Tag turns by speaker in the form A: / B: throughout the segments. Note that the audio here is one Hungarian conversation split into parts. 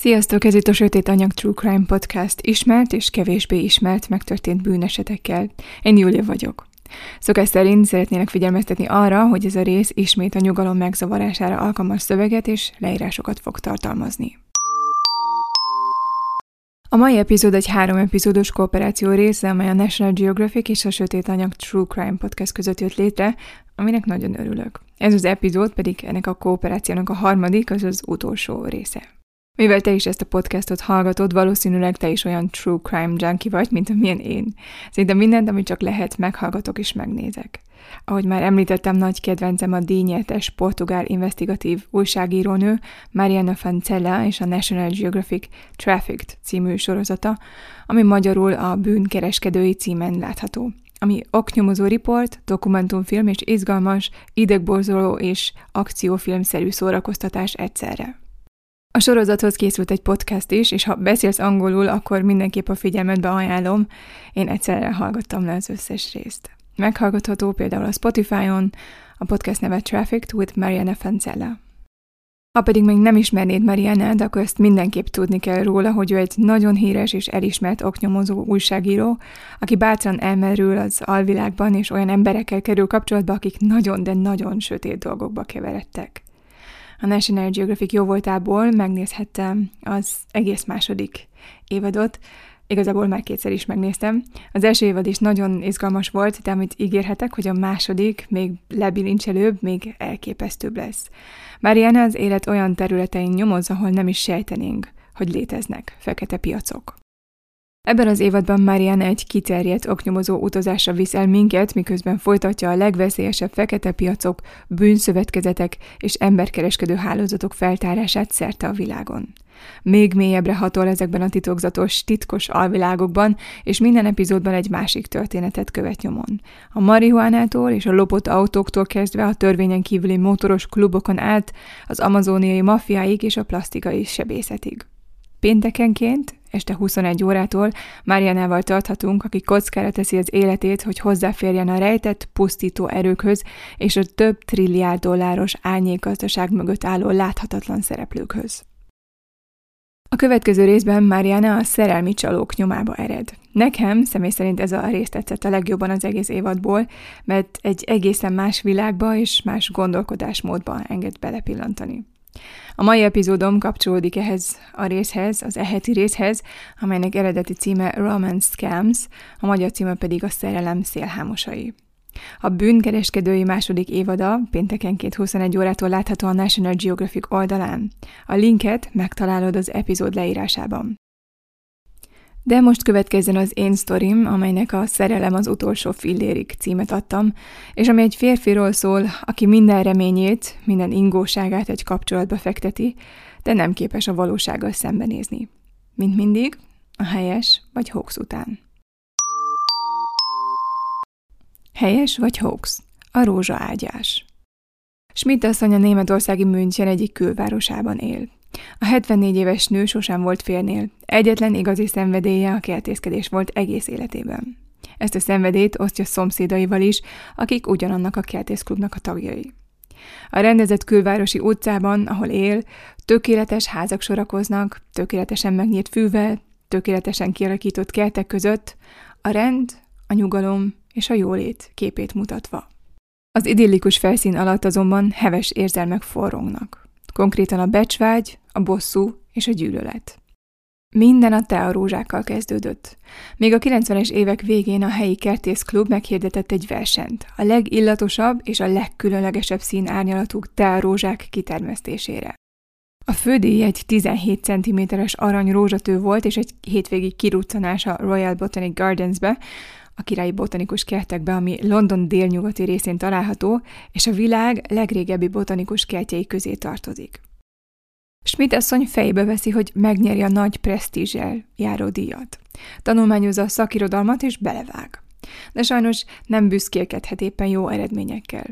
A: Sziasztok, ez itt a Sötét Anyag True Crime Podcast, ismert és kevésbé ismert megtörtént bűnesetekkel. Én Júlia vagyok. Szokás szerint szeretnének figyelmeztetni arra, hogy ez a rész ismét a nyugalom megzavarására alkalmas szöveget és leírásokat fog tartalmazni. A mai epizód egy három epizódos kooperáció része, amely a National Geographic és a Sötét Anyag True Crime Podcast között jött létre, aminek nagyon örülök. Ez az epizód pedig ennek a kooperációnak a harmadik, az az utolsó része. Mivel te is ezt a podcastot hallgatod, valószínűleg te is olyan true crime junkie vagy, mint amilyen én. Szinte mindent, amit csak lehet, meghallgatok és megnézek. Ahogy már említettem, nagy kedvencem a díjnyertes portugál investigatív újságírónő Mariana Fancella és a National Geographic Trafficked című sorozata, ami magyarul a bűnkereskedői címen látható ami oknyomozó riport, dokumentumfilm és izgalmas, idegborzoló és akciófilmszerű szórakoztatás egyszerre. A sorozathoz készült egy podcast is, és ha beszélsz angolul, akkor mindenképp a figyelmetbe ajánlom. Én egyszerre hallgattam le az összes részt. Meghallgatható például a Spotify-on, a podcast neve Traffic with Mariana Fancella. Ha pedig még nem ismernéd Marianát, akkor ezt mindenképp tudni kell róla, hogy ő egy nagyon híres és elismert oknyomozó újságíró, aki bátran elmerül az alvilágban, és olyan emberekkel kerül kapcsolatba, akik nagyon, de nagyon sötét dolgokba keveredtek a National Geographic jóvoltából megnézhettem az egész második évadot, igazából már kétszer is megnéztem. Az első évad is nagyon izgalmas volt, de amit ígérhetek, hogy a második még lebilincselőbb, még elképesztőbb lesz. Mariana az élet olyan területein nyomoz, ahol nem is sejtenénk, hogy léteznek fekete piacok. Ebben az évadban Marianne egy kiterjedt oknyomozó utazásra visz el minket, miközben folytatja a legveszélyesebb fekete piacok, bűnszövetkezetek és emberkereskedő hálózatok feltárását szerte a világon. Még mélyebbre hatol ezekben a titokzatos, titkos alvilágokban, és minden epizódban egy másik történetet követ nyomon. A marihuánától és a lopott autóktól kezdve a törvényen kívüli motoros klubokon át, az amazóniai maffiáig és a plastikai sebészetig. Péntekenként, este 21 órától Marianával tarthatunk, aki kockára teszi az életét, hogy hozzáférjen a rejtett, pusztító erőkhöz és a több trilliárd dolláros árnyékgazdaság mögött álló láthatatlan szereplőkhöz. A következő részben Mariana a szerelmi csalók nyomába ered. Nekem személy szerint ez a rész tetszett a legjobban az egész évadból, mert egy egészen más világba és más gondolkodásmódba enged belepillantani. A mai epizódom kapcsolódik ehhez a részhez, az eheti részhez, amelynek eredeti címe Romance Scams, a magyar címe pedig a szerelem szélhámosai. A bűnkereskedői második évada péntekenként 21 órától látható a National Geographic oldalán. A linket megtalálod az epizód leírásában. De most következzen az én sztorim, amelynek a Szerelem az utolsó fillérig címet adtam, és ami egy férfiról szól, aki minden reményét, minden ingóságát egy kapcsolatba fekteti, de nem képes a valósággal szembenézni. Mint mindig, a helyes vagy hoax után. Helyes vagy hoax? A rózsa ágyás. Schmidt asszony a németországi München egyik külvárosában él. A 74 éves nő sosem volt férnél. Egyetlen igazi szenvedélye a kertészkedés volt egész életében. Ezt a szenvedét osztja szomszédaival is, akik ugyanannak a kertészklubnak a tagjai. A rendezett külvárosi utcában, ahol él, tökéletes házak sorakoznak, tökéletesen megnyírt fűvel, tökéletesen kialakított kertek között, a rend, a nyugalom és a jólét képét mutatva. Az idillikus felszín alatt azonban heves érzelmek forrongnak konkrétan a becsvágy, a bosszú és a gyűlölet. Minden a tearózsákkal kezdődött. Még a 90-es évek végén a helyi kertészklub meghirdetett egy versenyt, a legillatosabb és a legkülönlegesebb színárnyalatú tearózsák kitermesztésére. A fődíj egy 17 cm-es arany rózsatő volt, és egy hétvégi kiruccanás a Royal Botanic Gardensbe, a királyi botanikus kertekbe, ami London délnyugati részén található, és a világ legrégebbi botanikus kertjei közé tartozik. Schmidt asszony fejbe veszi, hogy megnyeri a nagy presztízsel járó díjat. Tanulmányozza a szakirodalmat és belevág. De sajnos nem büszkélkedhet éppen jó eredményekkel.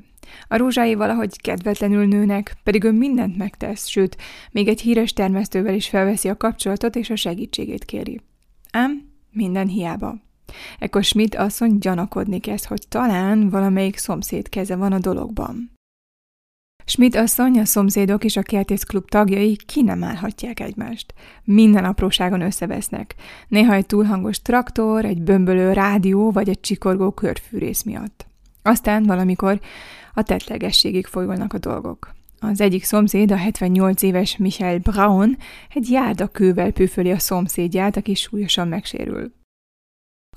A: A rózsái valahogy kedvetlenül nőnek, pedig ő mindent megtesz, sőt, még egy híres termesztővel is felveszi a kapcsolatot és a segítségét kéri. Ám minden hiába. Ekkor Schmidt asszony gyanakodni kezd, hogy talán valamelyik szomszéd keze van a dologban. Schmidt asszony, a szomszédok és a kertészklub tagjai ki nem állhatják egymást. Minden apróságon összevesznek. Néha egy túlhangos traktor, egy bömbölő rádió vagy egy csikorgó körfűrész miatt. Aztán valamikor a tetlegességig folyulnak a dolgok. Az egyik szomszéd, a 78 éves Michael Braun egy járdakővel püföli a szomszédját, aki súlyosan megsérül.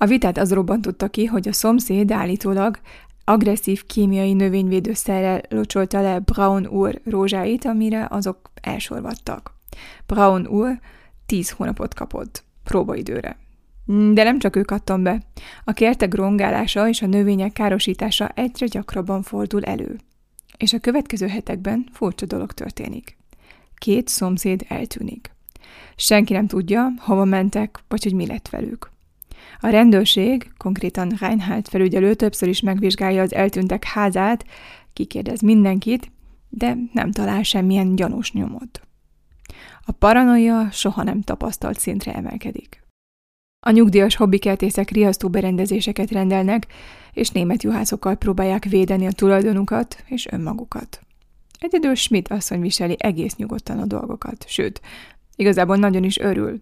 A: A vitát az robbantotta ki, hogy a szomszéd állítólag agresszív kémiai növényvédőszerrel locsolta le Braun úr rózsáit, amire azok elsorvadtak. Braun úr tíz hónapot kapott, próbaidőre. De nem csak ő kattam be. A kertek rongálása és a növények károsítása egyre gyakrabban fordul elő. És a következő hetekben furcsa dolog történik. Két szomszéd eltűnik. Senki nem tudja, hova mentek, vagy hogy mi lett velük. A rendőrség, konkrétan Reinhardt felügyelő többször is megvizsgálja az eltűntek házát, kikérdez mindenkit, de nem talál semmilyen gyanús nyomot. A paranoia soha nem tapasztalt szintre emelkedik. A nyugdíjas hobbikertészek riasztó berendezéseket rendelnek, és német juhászokkal próbálják védeni a tulajdonukat és önmagukat. Egyedül Schmidt asszony viseli egész nyugodtan a dolgokat, sőt, igazából nagyon is örül.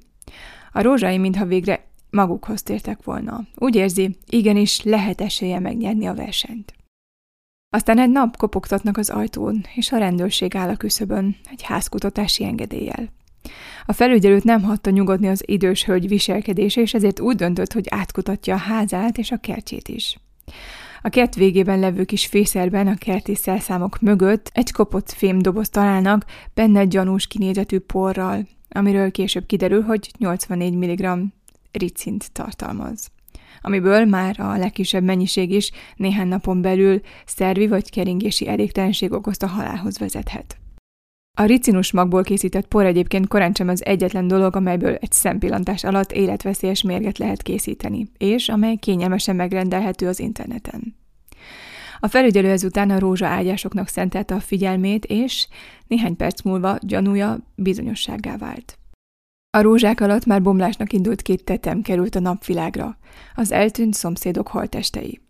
A: A rózsai mintha végre magukhoz tértek volna. Úgy érzi, igenis lehet esélye megnyerni a versenyt. Aztán egy nap kopogtatnak az ajtón, és a rendőrség áll a küszöbön, egy házkutatási engedéllyel. A felügyelőt nem hagyta nyugodni az idős hölgy viselkedése, és ezért úgy döntött, hogy átkutatja a házát és a kertjét is. A kert végében levő kis fészerben a kerti szelszámok mögött egy kopott fémdoboz találnak, benne gyanús kinézetű porral, amiről később kiderül, hogy 84 mg ricint tartalmaz amiből már a legkisebb mennyiség is néhány napon belül szervi vagy keringési elégtelenség okozta halálhoz vezethet. A ricinus magból készített por egyébként korán sem az egyetlen dolog, amelyből egy szempillantás alatt életveszélyes mérget lehet készíteni, és amely kényelmesen megrendelhető az interneten. A felügyelő ezután a rózsa ágyásoknak szentelte a figyelmét, és néhány perc múlva gyanúja bizonyossággá vált. A rózsák alatt már bomlásnak indult két tetem került a napvilágra, az eltűnt szomszédok holtestei.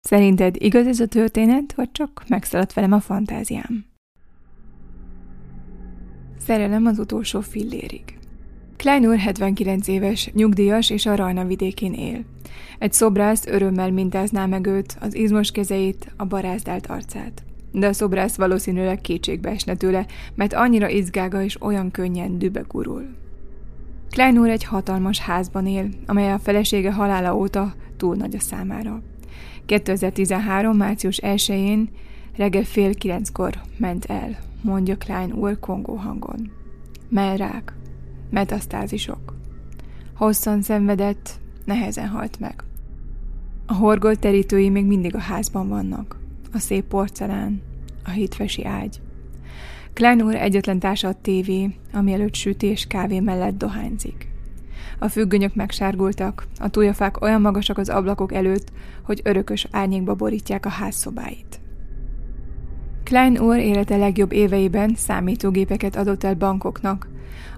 A: Szerinted igaz ez a történet, vagy csak megszaladt velem a fantáziám? Szerelem az utolsó fillérig. Klein úr 79 éves, nyugdíjas és a Rajna vidékén él. Egy szobrász örömmel mintázná meg őt, az izmos kezeit, a barázdált arcát. De a szobrász valószínűleg kétségbe esne tőle, mert annyira izgága és olyan könnyen dübe gurul. Klein úr egy hatalmas házban él, amely a felesége halála óta túl nagy a számára. 2013. március 1-én reggel fél kilenckor ment el, mondja Klein úr kongó hangon. Mellrák, metasztázisok. Hosszan szenvedett, nehezen halt meg. A horgolt terítői még mindig a házban vannak. A szép porcelán, a hitfesi ágy. Klein úr egyetlen társa a tévé, ami előtt süti és kávé mellett dohányzik. A függönyök megsárgultak, a túljafák olyan magasak az ablakok előtt, hogy örökös árnyékba borítják a házszobáit. Klein úr élete legjobb éveiben számítógépeket adott el bankoknak,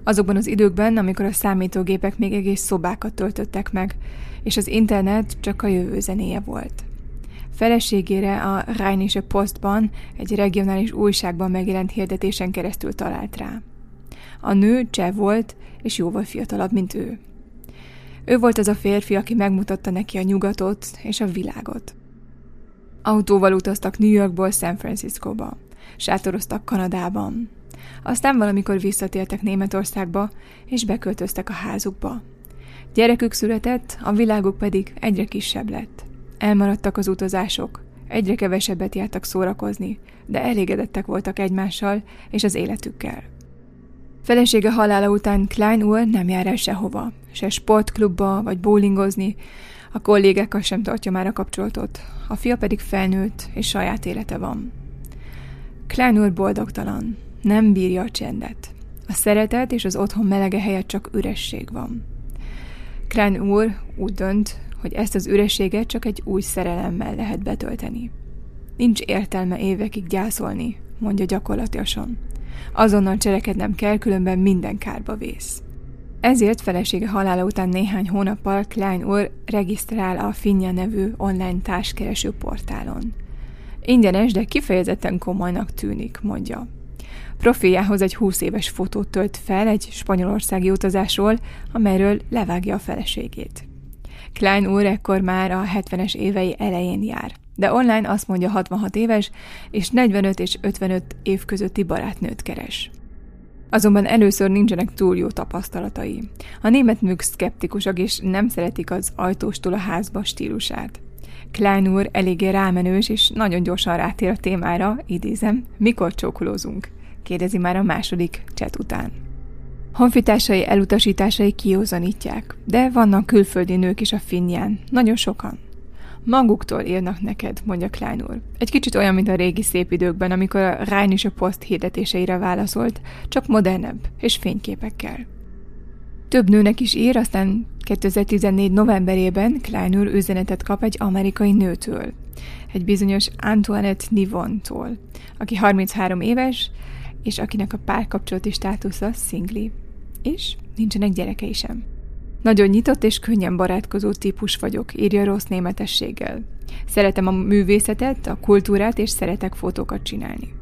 A: azokban az időkben, amikor a számítógépek még egész szobákat töltöttek meg, és az internet csak a jövő zenéje volt. Feleségére a Rheinische Postban, egy regionális újságban megjelent hirdetésen keresztül talált rá. A nő cseh volt, és jóval fiatalabb, mint ő. Ő volt az a férfi, aki megmutatta neki a nyugatot és a világot. Autóval utaztak New Yorkból San Franciscoba. Sátoroztak Kanadában. Aztán valamikor visszatértek Németországba, és beköltöztek a házukba. Gyerekük született, a világuk pedig egyre kisebb lett. Elmaradtak az utazások, egyre kevesebbet jártak szórakozni, de elégedettek voltak egymással és az életükkel. Felesége halála után Klein úr nem jár el sehova, se sportklubba vagy bowlingozni, a kollégákkal sem tartja már a kapcsolatot, a fia pedig felnőtt és saját élete van. Klein úr boldogtalan, nem bírja a csendet. A szeretet és az otthon melege helyett csak üresség van. Klein úr úgy dönt, hogy ezt az ürességet csak egy új szerelemmel lehet betölteni. Nincs értelme évekig gyászolni, mondja gyakorlatilag. Azonnal cselekednem kell, különben minden kárba vész. Ezért felesége halála után néhány hónappal Klein úr regisztrál a Finja nevű online társkereső portálon. Ingyenes, de kifejezetten komolynak tűnik, mondja. Profiljához egy 20 éves fotót tölt fel egy spanyolországi utazásról, amelyről levágja a feleségét. Klein úr ekkor már a 70-es évei elején jár, de online azt mondja 66 éves, és 45 és 55 év közötti barátnőt keres. Azonban először nincsenek túl jó tapasztalatai. A német nők szkeptikusak és nem szeretik az ajtóstól a házba stílusát. Klein úr eléggé rámenős és nagyon gyorsan rátér a témára, idézem, mikor csókolózunk, kérdezi már a második cset után. Honfitársai elutasításai kiózanítják, de vannak külföldi nők is a finján, nagyon sokan. Maguktól írnak neked, mondja Klein úr. Egy kicsit olyan, mint a régi szép időkben, amikor a Rhein és a Post hirdetéseire válaszolt, csak modernebb és fényképekkel. Több nőnek is ír, aztán 2014. novemberében Klein úr üzenetet kap egy amerikai nőtől, egy bizonyos Antoinette Nivontól, aki 33 éves, és akinek a párkapcsolati státusza szingli. És nincsenek gyerekei sem. Nagyon nyitott és könnyen barátkozó típus vagyok, írja rossz németességgel. Szeretem a művészetet, a kultúrát, és szeretek fotókat csinálni.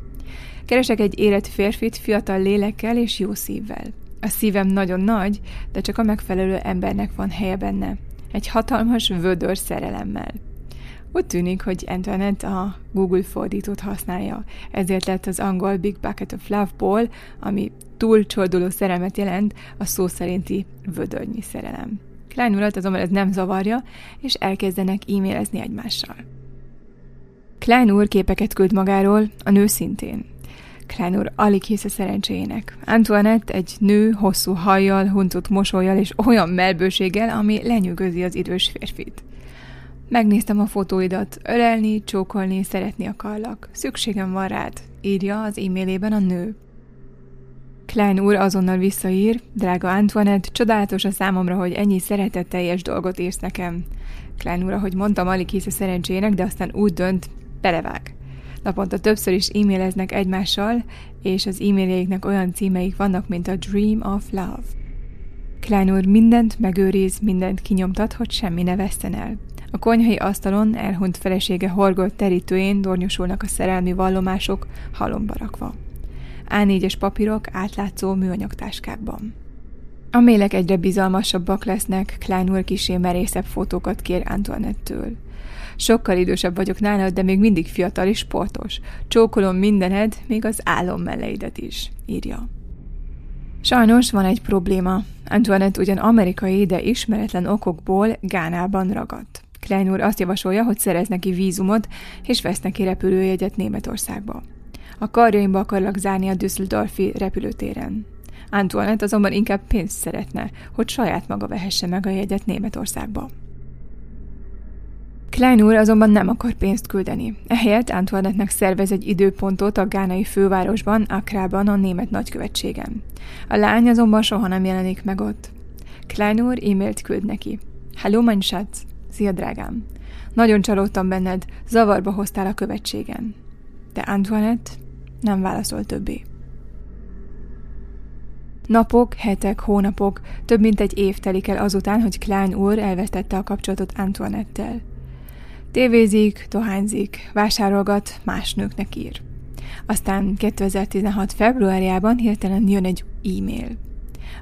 A: Keresek egy élet férfit fiatal lélekkel és jó szívvel. A szívem nagyon nagy, de csak a megfelelő embernek van helye benne. Egy hatalmas vödör szerelemmel. Úgy tűnik, hogy Antoinette a Google fordítót használja, ezért lett az angol Big Bucket of Love-ból, ami túl csorduló szerelmet jelent, a szó szerinti vödörnyi szerelem. Klein urat azonban ez nem zavarja, és elkezdenek e-mailezni egymással. Klein úr képeket küld magáról, a nő szintén. Klein úr alig hisz a szerencséjének. Antoinette egy nő hosszú hajjal, huntott mosolyjal és olyan melbőséggel, ami lenyűgözi az idős férfit. Megnéztem a fotóidat, ölelni, csókolni, szeretni akarlak. Szükségem van rád, írja az e-mailében a nő. Klein úr azonnal visszaír, drága Antoinette, csodálatos a számomra, hogy ennyi szeretetteljes dolgot írsz nekem. Klein úr, ahogy mondtam, alig hisz a szerencsének, de aztán úgy dönt, belevág. Naponta többször is e-maileznek egymással, és az e-mailjeiknek olyan címeik vannak, mint a Dream of Love. Klein úr mindent megőriz, mindent kinyomtat, hogy semmi ne veszten el. A konyhai asztalon elhunyt felesége horgolt terítőjén dornyosulnak a szerelmi vallomások halomba rakva. A4-es papírok átlátszó műanyagtáskákban. A mélek egyre bizalmasabbak lesznek, Klein úr kisé merészebb fotókat kér Antoinette-től. Sokkal idősebb vagyok nálad, de még mindig fiatal és sportos. Csókolom mindened, még az álom meleidet is, írja. Sajnos van egy probléma. Antoinette ugyan amerikai, de ismeretlen okokból Gánában ragadt. Klein úr azt javasolja, hogy szerez neki vízumot, és vesz neki repülőjegyet Németországba. A karjaimba akarlak zárni a Düsseldorfi repülőtéren. Antoinette azonban inkább pénzt szeretne, hogy saját maga vehesse meg a jegyet Németországba. Klein úr azonban nem akar pénzt küldeni. Ehelyett Antoinette-nek szervez egy időpontot a gánai fővárosban, Akrában, a német nagykövetségen. A lány azonban soha nem jelenik meg ott. Klein úr e-mailt küld neki. Hello, mein Schatz! Szia, drágám! Nagyon csalódtam benned, zavarba hoztál a követségen. De Antoinette nem válaszol többé. Napok, hetek, hónapok, több mint egy év telik el azután, hogy Klein úr elvesztette a kapcsolatot Antoinette-tel. Tévézik, dohányzik, vásárolgat, más nőknek ír. Aztán 2016. februárjában hirtelen jön egy e-mail.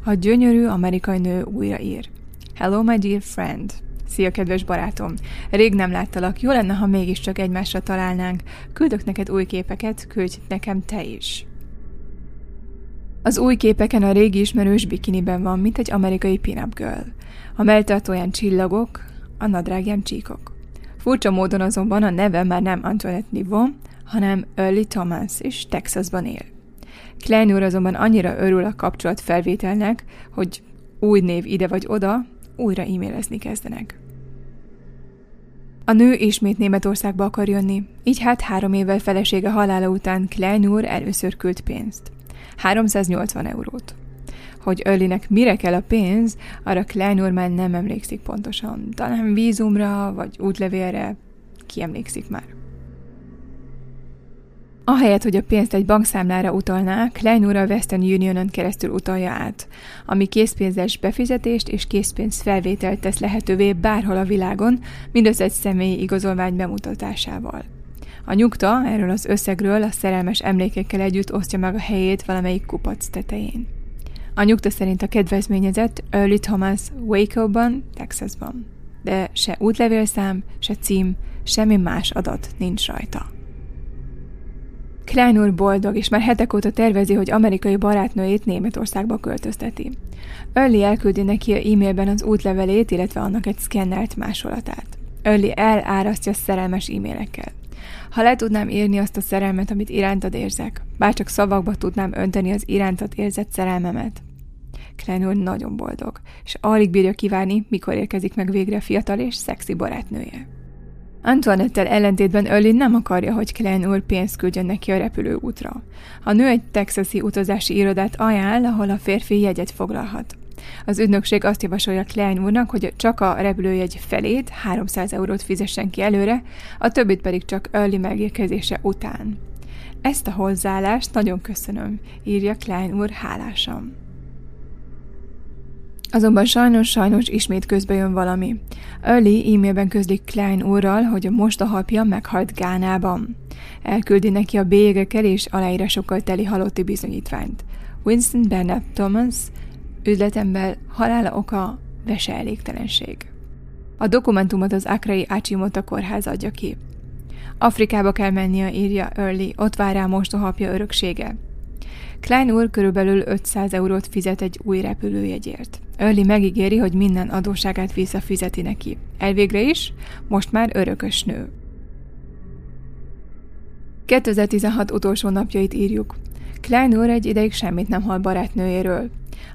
A: A gyönyörű amerikai nő újra ír. Hello, my dear friend. Szia, kedves barátom! Rég nem láttalak, jó lenne, ha mégiscsak egymásra találnánk. Küldök neked új képeket, küldj nekem te is. Az új képeken a régi ismerős bikiniben van, mint egy amerikai pin-up girl. A melltartóján csillagok, a nadrágján csíkok. Furcsa módon azonban a neve már nem Antoinette Nivon, hanem Early Thomas, és Texasban él. Klein úr azonban annyira örül a kapcsolat felvételnek, hogy új név ide vagy oda, újra e-mailezni kezdenek. A nő ismét Németországba akar jönni, így hát három évvel felesége halála után Klein úr először küld pénzt. 380 eurót. Hogy Öllinek mire kell a pénz, arra Klein úr már nem emlékszik pontosan. Talán vízumra, vagy útlevélre, ki emlékszik már. Ahelyett, hogy a pénzt egy bankszámlára utalná, Klein úr a Western Unionon keresztül utalja át, ami készpénzes befizetést és készpénz felvételt tesz lehetővé bárhol a világon, mindössze egy személyi igazolvány bemutatásával. A nyugta erről az összegről a szerelmes emlékekkel együtt osztja meg a helyét valamelyik kupac tetején. A nyugta szerint a kedvezményezett Early Thomas Waco-ban, Texasban. De se útlevélszám, se cím, semmi más adat nincs rajta. Klein boldog, és már hetek óta tervezi, hogy amerikai barátnőjét Németországba költözteti. Early elküldi neki e-mailben az útlevelét, illetve annak egy szkennelt másolatát. Early elárasztja szerelmes e-mailekkel. Ha le tudnám írni azt a szerelmet, amit irántad érzek, bárcsak szavakba tudnám önteni az irántad érzett szerelmemet. Klein nagyon boldog, és alig bírja kívánni, mikor érkezik meg végre fiatal és szexi barátnője. Antoinette-tel ellentétben Early nem akarja, hogy Klein úr pénzt küldjön neki a repülőútra. A nő egy texasi utazási irodát ajánl, ahol a férfi jegyet foglalhat. Az ügynökség azt javasolja Klein úrnak, hogy csak a repülőjegy felét, 300 eurót fizessen ki előre, a többit pedig csak Early megérkezése után. Ezt a hozzáállást nagyon köszönöm, írja Klein úr hálásan. Azonban sajnos-sajnos ismét közbe jön valami. Early e-mailben közlik Klein úrral, hogy a mostahalpja meghalt Gánában. Elküldi neki a bélyegekkel és aláírásokkal teli halotti bizonyítványt. Winston Bernard Thomas, üzletember halála oka vese elégtelenség. A dokumentumot az Akrai Achimota kórház adja ki. Afrikába kell mennie, írja Early, ott vár rá mostohapja öröksége. Klein úr körülbelül 500 eurót fizet egy új repülőjegyért. Early megígéri, hogy minden adóságát visszafizeti neki. Elvégre is, most már örökös nő. 2016 utolsó napjait írjuk. Klein úr egy ideig semmit nem hall barátnőjéről.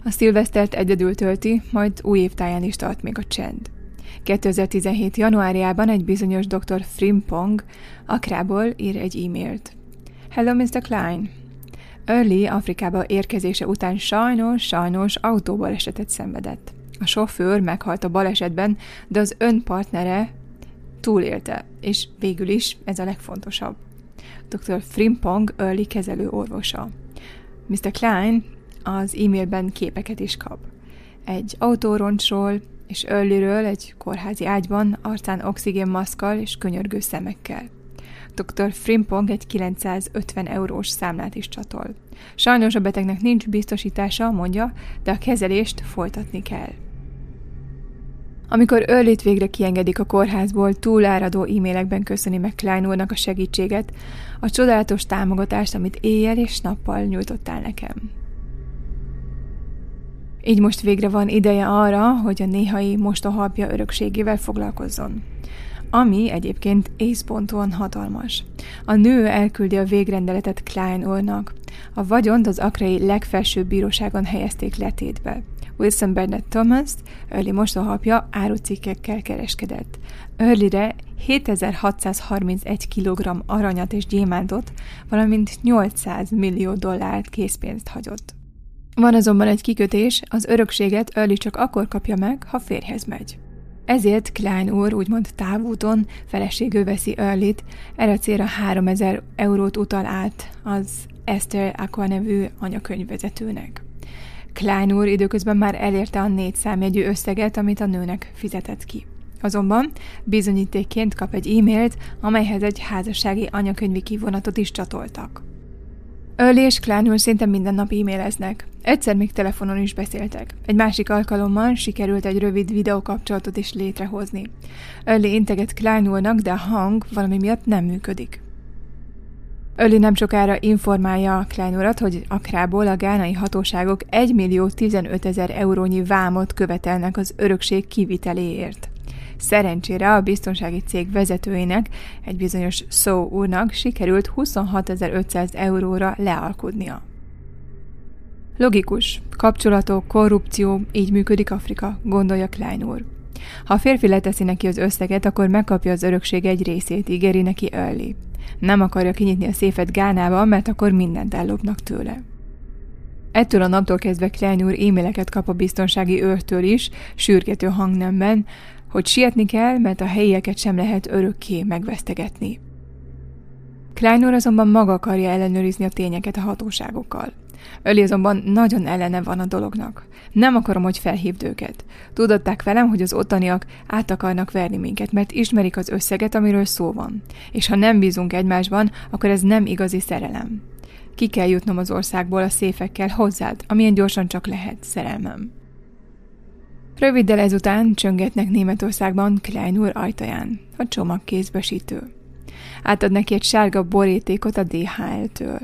A: A szilvesztert egyedül tölti, majd új évtáján is tart még a csend. 2017. januárjában egy bizonyos dr. Frimpong Akrából ír egy e-mailt. Hello, Mr. Klein. Early Afrikába érkezése után sajnos, sajnos autóbalesetet szenvedett. A sofőr meghalt a balesetben, de az ön partnere túlélte, és végül is ez a legfontosabb. Dr. Frimpong Early kezelő orvosa. Mr. Klein az e-mailben képeket is kap. Egy autóroncsról és Earlyről egy kórházi ágyban, arcán oxigénmaszkkal és könyörgő szemekkel. Dr. Frimpong egy 950 eurós számlát is csatol. Sajnos a betegnek nincs biztosítása, mondja, de a kezelést folytatni kell. Amikor Örlit végre kiengedik a kórházból, túláradó e-mailekben köszöni meg Klein úrnak a segítséget, a csodálatos támogatást, amit éjjel és nappal nyújtottál nekem. Így most végre van ideje arra, hogy a néhai mostohalpja örökségével foglalkozzon ami egyébként észponton hatalmas. A nő elküldi a végrendeletet Klein úrnak. A vagyont az akrai legfelsőbb bíróságon helyezték letétbe. Wilson Bernard Thomas, Early mostohapja árucikkekkel kereskedett. Earlyre 7631 kg aranyat és gyémántot, valamint 800 millió dollárt készpénzt hagyott. Van azonban egy kikötés, az örökséget Early csak akkor kapja meg, ha férjhez megy. Ezért Klein úr úgymond távúton feleségül veszi Earlit, erre a célra 3000 eurót utal át az Esther Aqua nevű anyakönyvvezetőnek. Klein úr időközben már elérte a négy számjegyű összeget, amit a nőnek fizetett ki. Azonban bizonyítékként kap egy e-mailt, amelyhez egy házassági anyakönyvi kivonatot is csatoltak. Early és Klein szinte minden nap e-maileznek. Egyszer még telefonon is beszéltek. Egy másik alkalommal sikerült egy rövid videókapcsolatot is létrehozni. Early integet Klein úrnak, de a hang valami miatt nem működik. Öli nem sokára informálja a Klein hogy Akrából a gánai hatóságok 1 millió 15 ezer eurónyi vámot követelnek az örökség kiviteléért. Szerencsére a biztonsági cég vezetőjének, egy bizonyos Szó úrnak sikerült 26.500 euróra lealkudnia. Logikus. Kapcsolatok, korrupció, így működik Afrika, gondolja Klein úr. Ha a férfi leteszi neki az összeget, akkor megkapja az örökség egy részét, ígéri neki Early. Nem akarja kinyitni a széfet Gánába, mert akkor mindent ellopnak tőle. Ettől a naptól kezdve Klein úr e-maileket kap a biztonsági őrtől is, sürgető hangnemben, hogy sietni kell, mert a helyieket sem lehet örökké megvesztegetni. Klein úr azonban maga akarja ellenőrizni a tényeket a hatóságokkal. Öli azonban nagyon ellene van a dolognak. Nem akarom, hogy felhívd őket. Tudották velem, hogy az ottaniak át akarnak verni minket, mert ismerik az összeget, amiről szó van. És ha nem bízunk egymásban, akkor ez nem igazi szerelem. Ki kell jutnom az országból a széfekkel hozzád, amilyen gyorsan csak lehet, szerelmem. Röviddel ezután csöngetnek Németországban Klein úr ajtaján, a csomag kézbesítő. Átad neki egy sárga borítékot a DHL-től.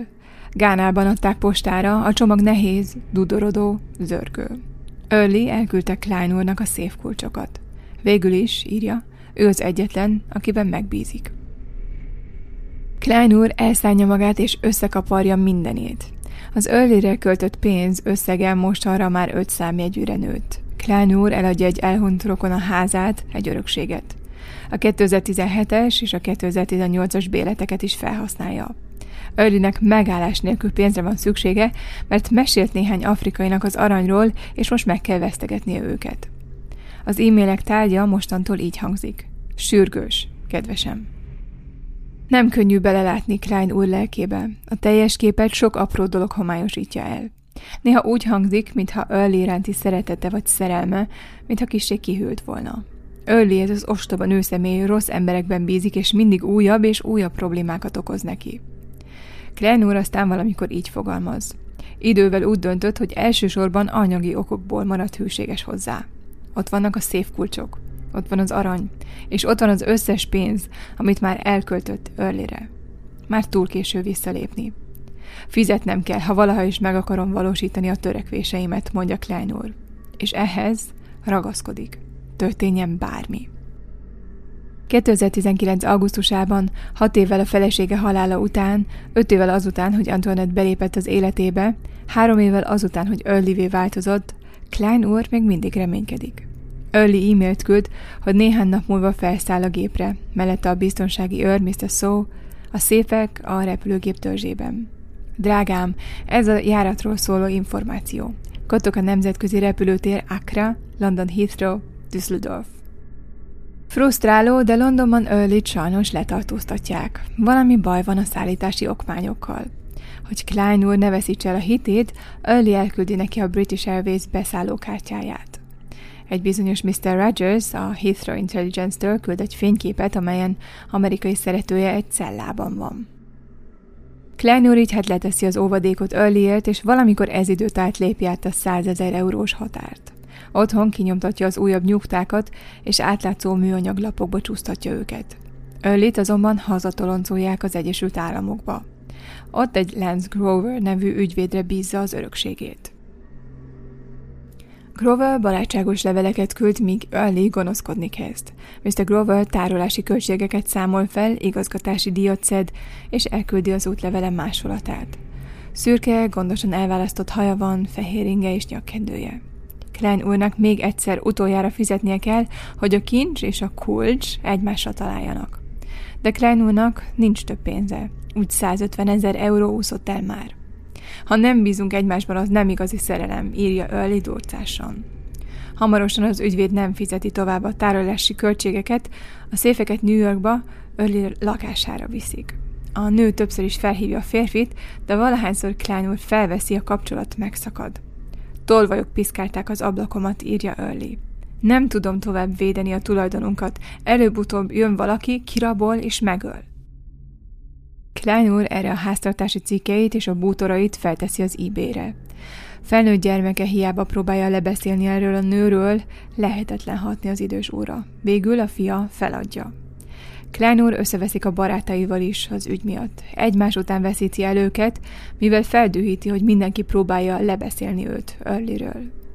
A: Gánában adták postára, a csomag nehéz, dudorodó, zörgő. Early elküldte Klein úrnak a széfkulcsokat. Végül is, írja, ő az egyetlen, akiben megbízik. Klein úr elszállja magát és összekaparja mindenét. Az Early-re költött pénz összege most arra már öt számjegyűre nőtt. Klein úr eladja egy elhunyt rokon a házát, egy örökséget. A 2017-es és a 2018-as béleteket is felhasználja. Örlinek megállás nélkül pénzre van szüksége, mert mesélt néhány afrikainak az aranyról, és most meg kell vesztegetnie őket. Az e-mailek tárgya mostantól így hangzik. Sürgős, kedvesem. Nem könnyű belelátni Klein úr lelkébe. A teljes képet sok apró dolog homályosítja el. Néha úgy hangzik, mintha Early iránti szeretete vagy szerelme, mintha kissé kihűlt volna. Early ez az ostoba nőszemély rossz emberekben bízik, és mindig újabb és újabb problémákat okoz neki. Klein úr aztán valamikor így fogalmaz. Idővel úgy döntött, hogy elsősorban anyagi okokból maradt hűséges hozzá. Ott vannak a széfkulcsok, ott van az arany, és ott van az összes pénz, amit már elköltött Örlire. Már túl késő visszalépni. Fizetnem kell, ha valaha is meg akarom valósítani a törekvéseimet, mondja Klein úr. És ehhez ragaszkodik. Történjen bármi. 2019. augusztusában, hat évvel a felesége halála után, öt évvel azután, hogy Antoinette belépett az életébe, három évvel azután, hogy Early változott, Klein úr még mindig reménykedik. Early e-mailt küld, hogy néhány nap múlva felszáll a gépre, mellette a biztonsági őr Mr. So, a szépek a repülőgép törzsében. Drágám, ez a járatról szóló információ. Kotok a nemzetközi repülőtér Accra, London Heathrow, Düsseldorf. Frusztráló, de Londonban early sajnos letartóztatják. Valami baj van a szállítási okmányokkal. Hogy Klein úr ne veszítse el a hitét, Early elküldi neki a British Airways beszállókártyáját. Egy bizonyos Mr. Rogers a Heathrow Intelligence-től küld egy fényképet, amelyen amerikai szeretője egy cellában van. Klein úr így hát leteszi az óvadékot Earlyért, és valamikor ez időt át lépj át a 100 ezer eurós határt. Otthon kinyomtatja az újabb nyugtákat, és átlátszó műanyag lapokba csúsztatja őket. Öllit azonban hazatoloncolják az Egyesült Államokba. Ott egy Lance Grover nevű ügyvédre bízza az örökségét. Grover barátságos leveleket küld, míg Early gonoszkodni kezd. Mr. Grover tárolási költségeket számol fel, igazgatási díjat szed, és elküldi az útlevele másolatát. Szürke, gondosan elválasztott haja van, fehér inge és nyakkendője. Klein úrnak még egyszer utoljára fizetnie kell, hogy a kincs és a kulcs egymásra találjanak. De Klein úrnak nincs több pénze, úgy 150 ezer euró úszott el már. Ha nem bízunk egymásban, az nem igazi szerelem, írja Early durcásan. Hamarosan az ügyvéd nem fizeti tovább a tárolási költségeket, a széfeket New Yorkba, Early lakására viszik. A nő többször is felhívja a férfit, de valahányszor Klein úr felveszi, a kapcsolat megszakad. Tolvajok piszkálták az ablakomat, írja Early. Nem tudom tovább védeni a tulajdonunkat, előbb-utóbb jön valaki, kirabol és megöl. Klein úr erre a háztartási cikkeit és a bútorait felteszi az eBay-re. Felnőtt gyermeke hiába próbálja lebeszélni erről a nőről, lehetetlen hatni az idős úra. Végül a fia feladja. Klein úr összeveszik a barátaival is az ügy miatt. Egymás után veszíti el őket, mivel feldühíti, hogy mindenki próbálja lebeszélni őt Earlyről.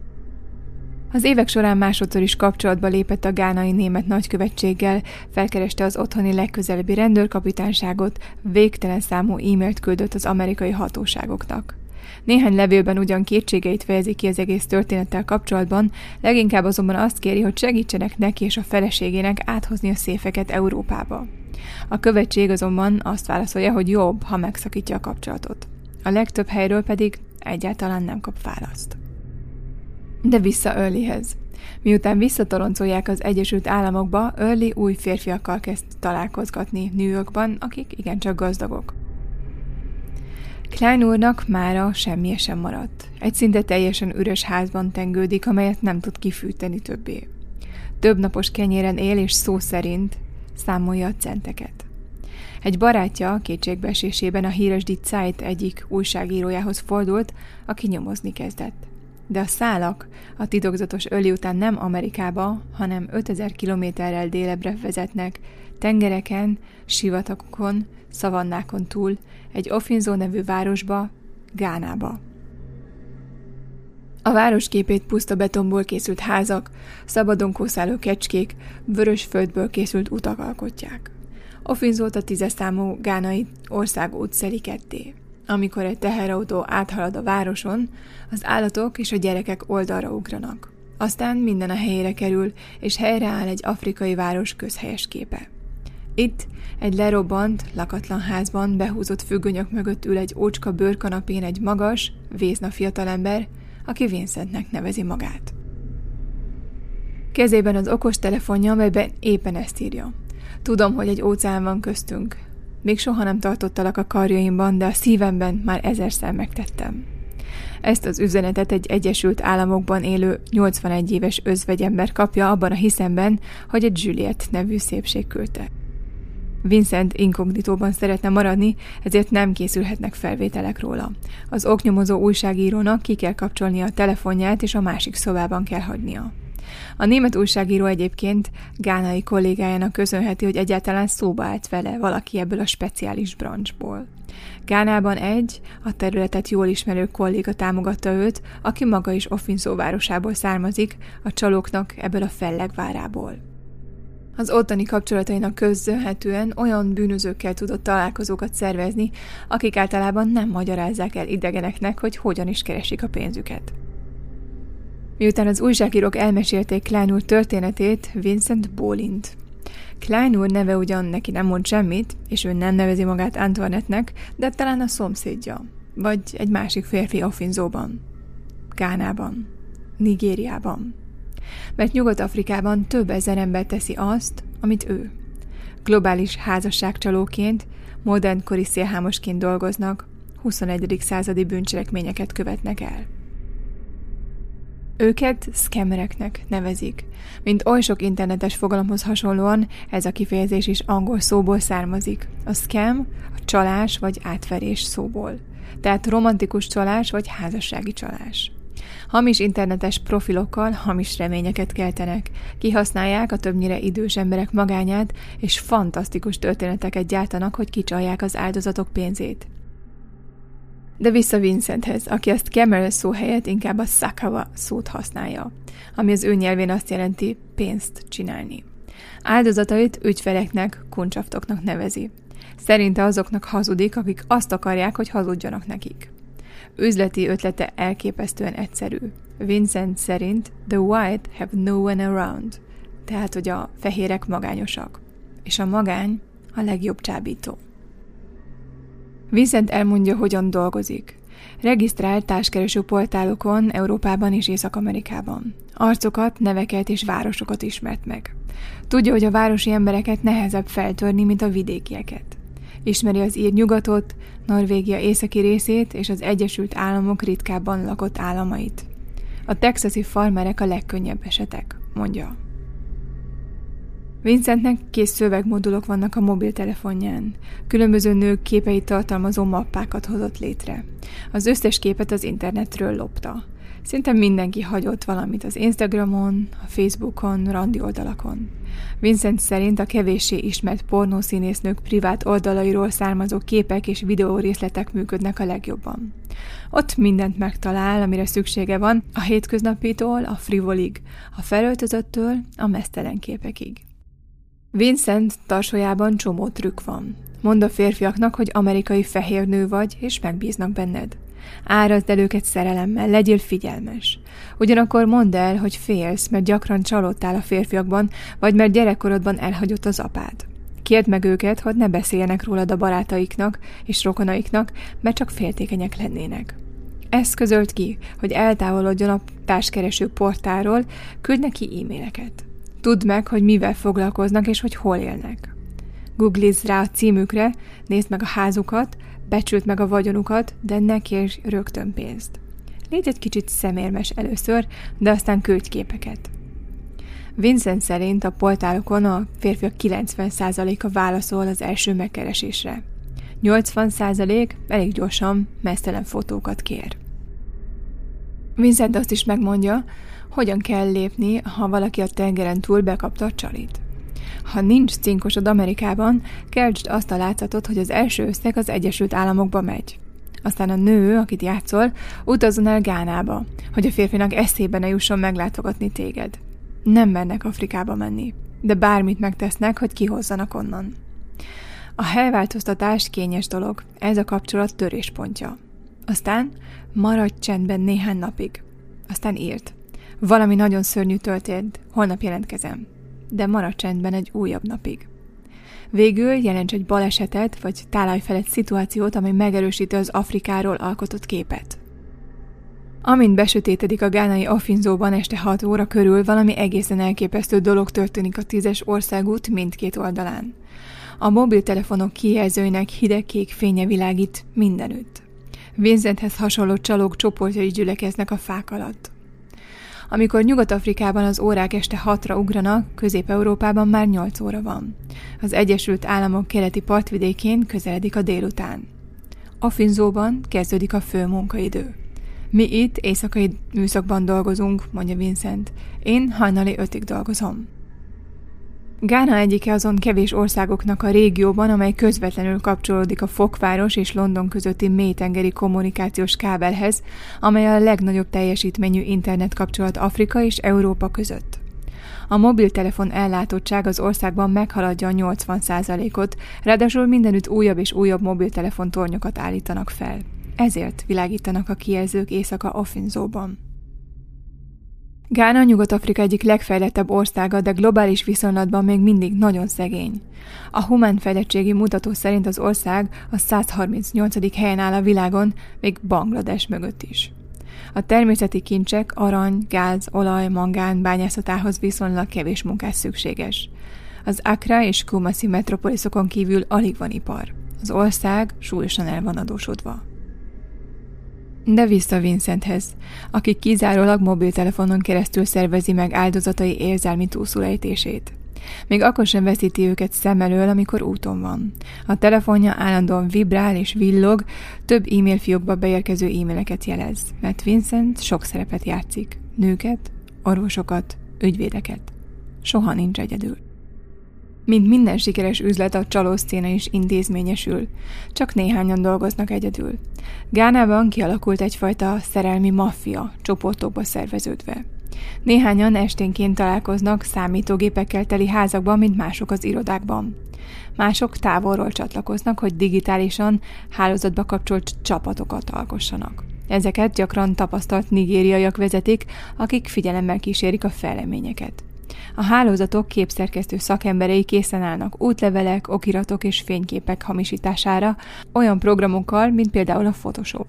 A: Az évek során másodszor is kapcsolatba lépett a gánai német nagykövetséggel, felkereste az otthoni legközelebbi rendőrkapitányságot, végtelen számú e-mailt küldött az amerikai hatóságoknak. Néhány levélben ugyan kétségeit fejezi ki az egész történettel kapcsolatban, leginkább azonban azt kéri, hogy segítsenek neki és a feleségének áthozni a széfeket Európába. A követség azonban azt válaszolja, hogy jobb, ha megszakítja a kapcsolatot. A legtöbb helyről pedig egyáltalán nem kap választ. De vissza Earlyhez. Miután visszatoroncolják az Egyesült Államokba, Early új férfiakkal kezd találkozgatni New Yorkban, akik igencsak gazdagok. Klein úrnak mára semmi sem maradt. Egy szinte teljesen üres házban tengődik, amelyet nem tud kifűteni többé. Több napos kenyéren él, és szó szerint számolja a centeket. Egy barátja kétségbeesésében a híres Die Zeit egyik újságírójához fordult, aki nyomozni kezdett. De a szálak a titokzatos öli után nem Amerikába, hanem 5000 kilométerrel délebre vezetnek, tengereken, sivatagokon, szavannákon túl, egy Ofinzó nevű városba, Gánába. A városképét puszta betonból készült házak, szabadon kószáló kecskék, vörös földből készült utak alkotják. Ofinzót a tízes számú gánai országút szeli ketté. Amikor egy teherautó áthalad a városon, az állatok és a gyerekek oldalra ugranak. Aztán minden a helyére kerül, és helyreáll egy afrikai város közhelyes képe. Itt, egy lerobbant, lakatlan házban behúzott függönyök mögött ül egy ócska bőrkanapén egy magas, vézna fiatalember, aki Vincentnek nevezi magát. Kezében az okos telefonja, amelyben éppen ezt írja. Tudom, hogy egy óceán van köztünk. Még soha nem tartottalak a karjaimban, de a szívemben már ezerszer megtettem. Ezt az üzenetet egy Egyesült Államokban élő 81 éves özvegyember kapja abban a hiszemben, hogy egy Juliet nevű szépség küldte. Vincent inkognitóban szeretne maradni, ezért nem készülhetnek felvételek róla. Az oknyomozó újságírónak ki kell kapcsolnia a telefonját, és a másik szobában kell hagynia. A német újságíró egyébként gánai kollégájának köszönheti, hogy egyáltalán szóba állt vele valaki ebből a speciális branchból. Gánában egy, a területet jól ismerő kolléga támogatta őt, aki maga is Offinszó városából származik, a csalóknak ebből a fellegvárából. Az ottani kapcsolatainak köszönhetően olyan bűnözőkkel tudott találkozókat szervezni, akik általában nem magyarázzák el idegeneknek, hogy hogyan is keresik a pénzüket. Miután az újságírók elmesélték Klein úr történetét, Vincent bólint. Klein úr neve ugyan neki nem mond semmit, és ő nem nevezi magát Antoinette-nek, de talán a szomszédja, vagy egy másik férfi Afinzóban, Gánában, Nigériában mert Nyugat-Afrikában több ezer ember teszi azt, amit ő. Globális házasságcsalóként, modernkori szélhámosként dolgoznak, 21. századi bűncselekményeket követnek el. Őket scammereknek nevezik. Mint oly sok internetes fogalomhoz hasonlóan, ez a kifejezés is angol szóból származik. A scam a csalás vagy átverés szóból. Tehát romantikus csalás vagy házassági csalás. Hamis internetes profilokkal hamis reményeket keltenek, kihasználják a többnyire idős emberek magányát, és fantasztikus történeteket gyártanak, hogy kicsalják az áldozatok pénzét. De vissza Vincenthez, aki azt Camera szó helyett inkább a Sakava szót használja, ami az ő nyelvén azt jelenti pénzt csinálni. Áldozatait ügyfeleknek, kuncsaftoknak nevezi. Szerinte azoknak hazudik, akik azt akarják, hogy hazudjanak nekik. Üzleti ötlete elképesztően egyszerű. Vincent szerint the white have no one around, tehát hogy a fehérek magányosak, és a magány a legjobb csábító. Vincent elmondja, hogyan dolgozik. Regisztrált társkereső portálokon Európában és Észak-Amerikában. Arcokat, neveket és városokat ismert meg. Tudja, hogy a városi embereket nehezebb feltörni, mint a vidékieket. Ismeri az ír nyugatot, Norvégia északi részét és az Egyesült Államok ritkábban lakott államait. A texasi farmerek a legkönnyebb esetek, mondja. Vincentnek kész szövegmodulok vannak a mobiltelefonján. Különböző nők képeit tartalmazó mappákat hozott létre. Az összes képet az internetről lopta. Szinte mindenki hagyott valamit az Instagramon, a Facebookon, randi oldalakon. Vincent szerint a kevéssé ismert pornószínésznők privát oldalairól származó képek és videórészletek működnek a legjobban. Ott mindent megtalál, amire szüksége van, a hétköznapitól a frivolig, a felöltözöttől a mesztelen képekig. Vincent tarsójában csomó trükk van. Mond a férfiaknak, hogy amerikai fehér nő vagy, és megbíznak benned. Árazd el őket szerelemmel, legyél figyelmes. Ugyanakkor mondd el, hogy félsz, mert gyakran csalódtál a férfiakban, vagy mert gyerekkorodban elhagyott az apád. Kérd meg őket, hogy ne beszéljenek rólad a barátaiknak és rokonaiknak, mert csak féltékenyek lennének. Ezt közölt ki, hogy eltávolodjon a társkereső portáról, küld neki e-maileket. Tudd meg, hogy mivel foglalkoznak és hogy hol élnek. Googlizz rá a címükre, nézd meg a házukat, becsült meg a vagyonukat, de ne kérj rögtön pénzt. Légy egy kicsit szemérmes először, de aztán küldj képeket. Vincent szerint a poltárokon a férfiak 90%-a válaszol az első megkeresésre. 80% elég gyorsan mesztelen fotókat kér. Vincent azt is megmondja, hogyan kell lépni, ha valaki a tengeren túl bekapta a csalit. Ha nincs cinkosod Amerikában, keltsd azt a látszatot, hogy az első összeg az Egyesült Államokba megy. Aztán a nő, akit játszol, utazzon el Gánába, hogy a férfinak eszébe ne jusson meglátogatni téged. Nem mernek Afrikába menni, de bármit megtesznek, hogy kihozzanak onnan. A helyváltoztatás kényes dolog, ez a kapcsolat töréspontja. Aztán maradj csendben néhány napig. Aztán írt. Valami nagyon szörnyű történt, holnap jelentkezem. De maradj csendben egy újabb napig. Végül jelents egy balesetet vagy tálájfelett szituációt, ami megerősíti az Afrikáról alkotott képet. Amint besötétedik a gánai Afinzóban este 6 óra körül, valami egészen elképesztő dolog történik a tízes országút mindkét oldalán. A mobiltelefonok kijelzőinek hidegkék fénye világít mindenütt. Vincenthez hasonló csalók csoportjai gyülekeznek a fák alatt. Amikor Nyugat-Afrikában az órák este hatra ugranak, Közép-Európában már 8 óra van. Az Egyesült Államok keleti partvidékén közeledik a délután. Afinzóban kezdődik a fő munkaidő. Mi itt éjszakai műszakban dolgozunk, mondja Vincent. Én hajnali ötig dolgozom. Gána egyike azon kevés országoknak a régióban, amely közvetlenül kapcsolódik a Fokváros és London közötti mélytengeri kommunikációs kábelhez, amely a legnagyobb teljesítményű internetkapcsolat Afrika és Európa között. A mobiltelefon ellátottság az országban meghaladja a 80%-ot, ráadásul mindenütt újabb és újabb mobiltelefon tornyokat állítanak fel. Ezért világítanak a kijelzők éjszaka Ofinzóban. Gána Nyugat-Afrika egyik legfejlettebb országa, de globális viszonylatban még mindig nagyon szegény. A humán fejlettségi mutató szerint az ország a 138. helyen áll a világon, még Banglades mögött is. A természeti kincsek, arany, gáz, olaj, mangán bányászatához viszonylag kevés munkás szükséges. Az Accra és Kumasi metropoliszokon kívül alig van ipar. Az ország súlyosan el van adósodva. De vissza Vincenthez, aki kizárólag mobiltelefonon keresztül szervezi meg áldozatai érzelmi túlszulejtését. Még akkor sem veszíti őket szem elől, amikor úton van. A telefonja állandóan vibrál és villog, több e-mail fiókba beérkező e-maileket jelez, mert Vincent sok szerepet játszik. Nőket, orvosokat, ügyvédeket. Soha nincs egyedül. Mint minden sikeres üzlet, a csalószcéna is intézményesül. Csak néhányan dolgoznak egyedül. Gánában kialakult egyfajta szerelmi maffia, csoportokba szerveződve. Néhányan esténként találkoznak számítógépekkel teli házakban, mint mások az irodákban. Mások távolról csatlakoznak, hogy digitálisan hálózatba kapcsolt csapatokat alkossanak. Ezeket gyakran tapasztalt nigériaiak vezetik, akik figyelemmel kísérik a fejleményeket. A hálózatok képszerkesztő szakemberei készen állnak útlevelek, okiratok és fényképek hamisítására, olyan programokkal, mint például a Photoshop.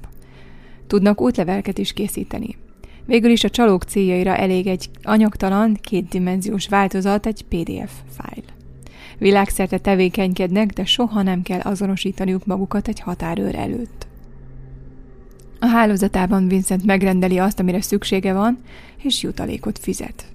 A: Tudnak útleveleket is készíteni. Végül is a csalók céljaira elég egy anyagtalan, kétdimenziós változat, egy PDF fájl. Világszerte tevékenykednek, de soha nem kell azonosítaniuk magukat egy határőr előtt. A hálózatában Vincent megrendeli azt, amire szüksége van, és jutalékot fizet.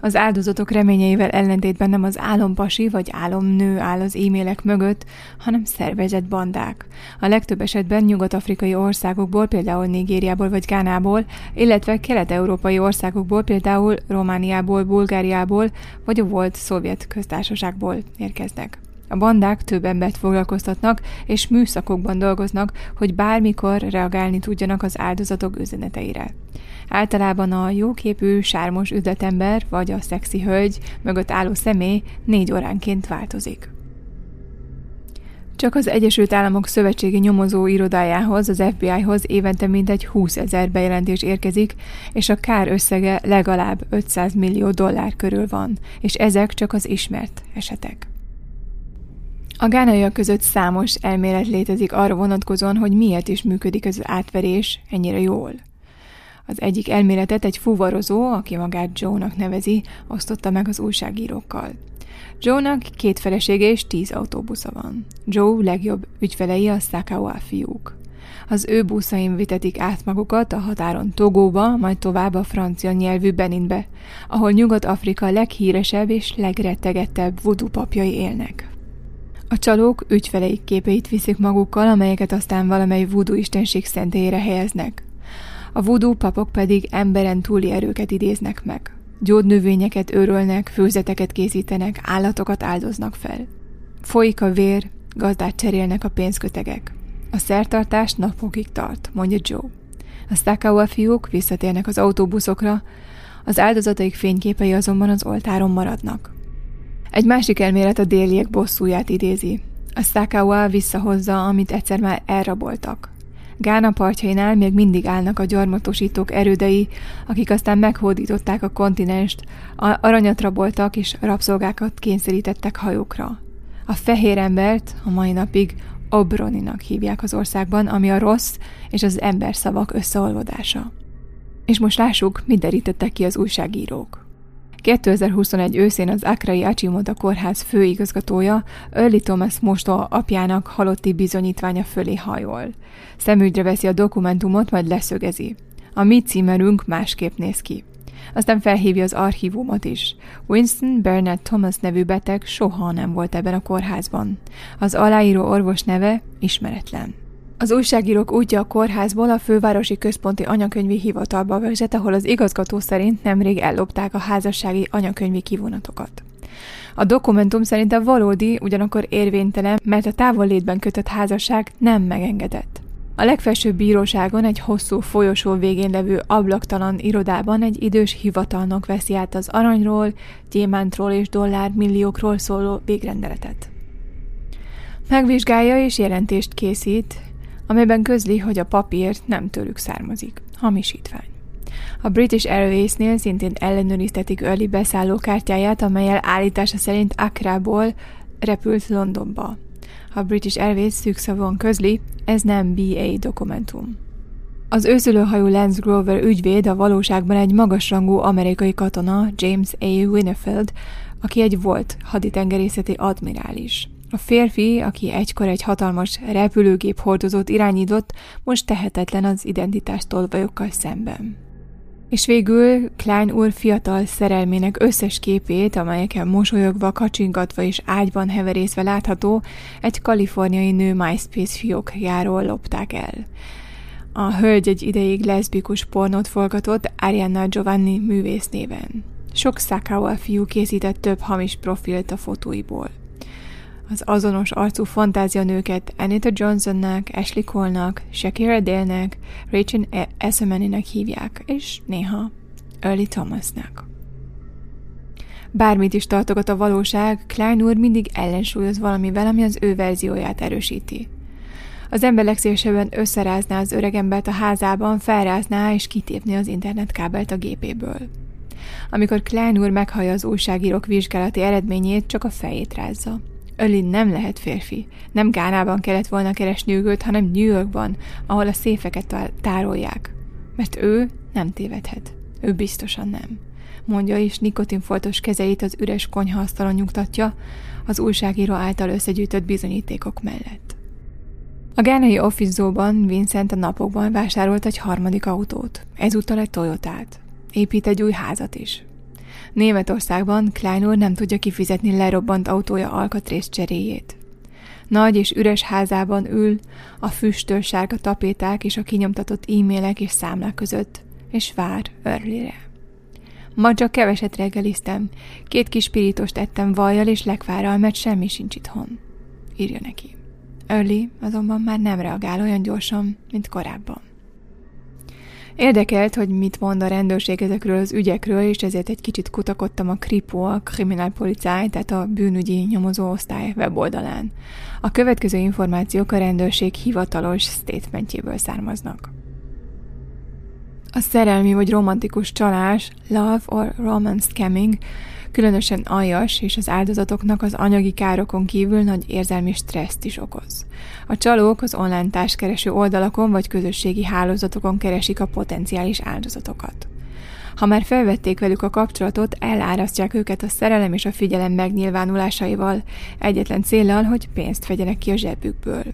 A: Az áldozatok reményeivel ellentétben nem az álompasi vagy álomnő áll az e-mailek mögött, hanem szervezett bandák. A legtöbb esetben nyugat-afrikai országokból, például Nigériából vagy Gánából, illetve kelet-európai országokból, például Romániából, Bulgáriából vagy a volt szovjet köztársaságból érkeznek. A bandák több embert foglalkoztatnak, és műszakokban dolgoznak, hogy bármikor reagálni tudjanak az áldozatok üzeneteire. Általában a jóképű, sármos üzletember vagy a szexi hölgy mögött álló személy négy óránként változik. Csak az Egyesült Államok Szövetségi Nyomozó Irodájához, az FBI-hoz évente mintegy 20 ezer bejelentés érkezik, és a kár összege legalább 500 millió dollár körül van, és ezek csak az ismert esetek. A gánaiak között számos elmélet létezik arra vonatkozóan, hogy miért is működik ez az átverés ennyire jól. Az egyik elméletet egy fuvarozó, aki magát Joe-nak nevezi, osztotta meg az újságírókkal. Joe-nak két felesége és tíz autóbusza van. Joe legjobb ügyfelei a Sakawa fiúk. Az ő buszaim vitetik át magukat a határon Togóba, majd tovább a francia nyelvű Beninbe, ahol Nyugat-Afrika leghíresebb és legrettegettebb voodoo papjai élnek. A csalók ügyfeleik képeit viszik magukkal, amelyeket aztán valamely voodoo istenség szentélyére helyeznek. A voodoo papok pedig emberen túli erőket idéznek meg. Gyógynövényeket őrölnek, főzeteket készítenek, állatokat áldoznak fel. Folyik a vér, gazdát cserélnek a pénzkötegek. A szertartás napokig tart, mondja Joe. A Stakawa fiúk visszatérnek az autóbuszokra, az áldozataik fényképei azonban az oltáron maradnak. Egy másik elmélet a déliek bosszúját idézi. A Sakawa visszahozza, amit egyszer már elraboltak. Gána partjainál még mindig állnak a gyarmatosítók erődei, akik aztán meghódították a kontinenst, aranyat raboltak és rabszolgákat kényszerítettek hajókra. A fehér embert a mai napig Obroninak hívják az országban, ami a rossz és az ember szavak összeolvadása. És most lássuk, mit derítettek ki az újságírók. 2021 őszén az Akrai Achimota kórház főigazgatója Early Thomas Mosto apjának halotti bizonyítványa fölé hajol. Szemügyre veszi a dokumentumot, majd leszögezi. A mi címerünk másképp néz ki. Aztán felhívja az archívumot is. Winston Bernard Thomas nevű beteg soha nem volt ebben a kórházban. Az aláíró orvos neve ismeretlen. Az újságírók útja a kórházból a fővárosi központi anyakönyvi hivatalba vezet, ahol az igazgató szerint nemrég ellopták a házassági anyakönyvi kivonatokat. A dokumentum szerint a valódi, ugyanakkor érvénytelen, mert a távollétben kötött házasság nem megengedett. A legfelsőbb bíróságon egy hosszú folyosó végén levő ablaktalan irodában egy idős hivatalnok veszi át az aranyról, gyémántról és dollár milliókról szóló végrendeletet. Megvizsgálja és jelentést készít, amelyben közli, hogy a papír nem tőlük származik. Hamisítvány. A British Airways-nél szintén ellenőriztetik Early beszállókártyáját, amelyel állítása szerint Accra-ból repült Londonba. A British Airways szűkszavon közli, ez nem BA dokumentum. Az őszülőhajó Lance Grover ügyvéd a valóságban egy magasrangú amerikai katona, James A. Winnefield, aki egy volt haditengerészeti admirális. A férfi, aki egykor egy hatalmas repülőgép hordozót irányított, most tehetetlen az identitás tolvajokkal szemben. És végül Klein úr fiatal szerelmének összes képét, amelyeken mosolyogva, kacsingatva és ágyban heverészve látható, egy kaliforniai nő MySpace fiókjáról lopták el. A hölgy egy ideig leszbikus pornót forgatott Arianna Giovanni művész néven. Sok Sakawa fiú készített több hamis profilt a fotóiból az azonos arcú fantázianőket Anita Johnsonnak, Ashley Cole-nak, Shakira Dale-nek, Rachel Essemaninek hívják, és néha Early Thomasnak. Bármit is tartogat a valóság, Klein úr mindig ellensúlyoz valamivel, ami az ő verzióját erősíti. Az ember legszívesebben összerázná az öregembert a házában, felrázná és kitépni az internetkábelt a gépéből. Amikor Klein úr meghallja az újságírók vizsgálati eredményét, csak a fejét rázza. Ölin nem lehet férfi. Nem Gánában kellett volna keresni őt, hanem New Yorkban, ahol a széfeket tárolják. Mert ő nem tévedhet. Ő biztosan nem. Mondja, és nikotinfoltos kezeit az üres konyhaasztalon nyugtatja, az újságíró által összegyűjtött bizonyítékok mellett. A gánai Office Vincent a napokban vásárolt egy harmadik autót, ezúttal egy Toyotát. Épít egy új házat is. Németországban Klein úr nem tudja kifizetni lerobbant autója alkatrész cseréjét. Nagy és üres házában ül, a füstöl sárga tapéták és a kinyomtatott e-mailek és számlák között, és vár Örlire. Ma csak keveset reggeliztem, két kis pirítost ettem vajjal és lekvárral, mert semmi sincs itthon. Írja neki. Early azonban már nem reagál olyan gyorsan, mint korábban. Érdekelt, hogy mit mond a rendőrség ezekről az ügyekről, és ezért egy kicsit kutakodtam a KRIPO, a Kriminálpolizei, tehát a bűnügyi nyomozó osztály weboldalán. A következő információk a rendőrség hivatalos statementjéből származnak. A szerelmi vagy romantikus csalás, love or romance scamming, különösen aljas és az áldozatoknak az anyagi károkon kívül nagy érzelmi stresszt is okoz. A csalók az online társkereső oldalakon vagy közösségi hálózatokon keresik a potenciális áldozatokat. Ha már felvették velük a kapcsolatot, elárasztják őket a szerelem és a figyelem megnyilvánulásaival, egyetlen céllal, hogy pénzt vegyenek ki a zsebükből.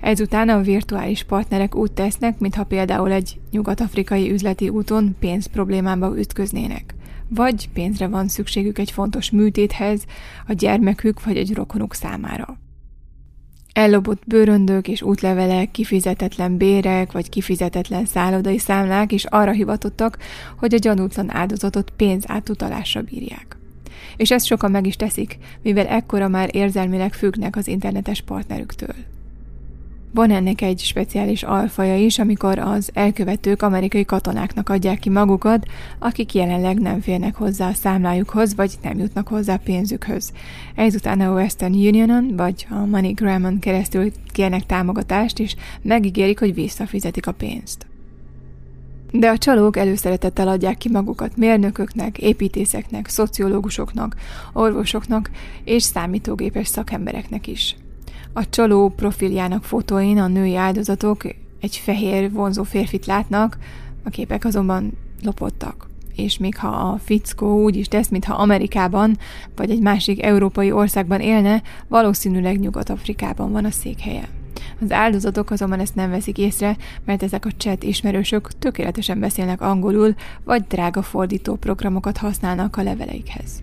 A: Ezután a virtuális partnerek úgy tesznek, mintha például egy nyugat-afrikai üzleti úton pénz problémába ütköznének. Vagy pénzre van szükségük egy fontos műtéthez, a gyermekük vagy egy rokonuk számára. Ellopott bőröndök és útlevelek, kifizetetlen bérek vagy kifizetetlen szállodai számlák is arra hivatottak, hogy a gyanútlan áldozatot pénz átutalásra bírják. És ezt sokan meg is teszik, mivel ekkora már érzelmileg függnek az internetes partnerüktől. Van ennek egy speciális alfaja is, amikor az elkövetők amerikai katonáknak adják ki magukat, akik jelenleg nem férnek hozzá a számlájukhoz, vagy nem jutnak hozzá pénzükhöz. Ezután a Western Unionon, vagy a MoneyGramon keresztül kérnek támogatást, és megígérik, hogy visszafizetik a pénzt. De a csalók előszeretettel adják ki magukat mérnököknek, építészeknek, szociológusoknak, orvosoknak és számítógépes szakembereknek is. A csaló profiljának fotóin a női áldozatok egy fehér, vonzó férfit látnak, a képek azonban lopottak. És még ha a fickó úgy is tesz, mintha Amerikában vagy egy másik európai országban élne, valószínűleg Nyugat-Afrikában van a székhelye. Az áldozatok azonban ezt nem veszik észre, mert ezek a chat ismerősök tökéletesen beszélnek angolul, vagy drága fordító programokat használnak a leveleikhez.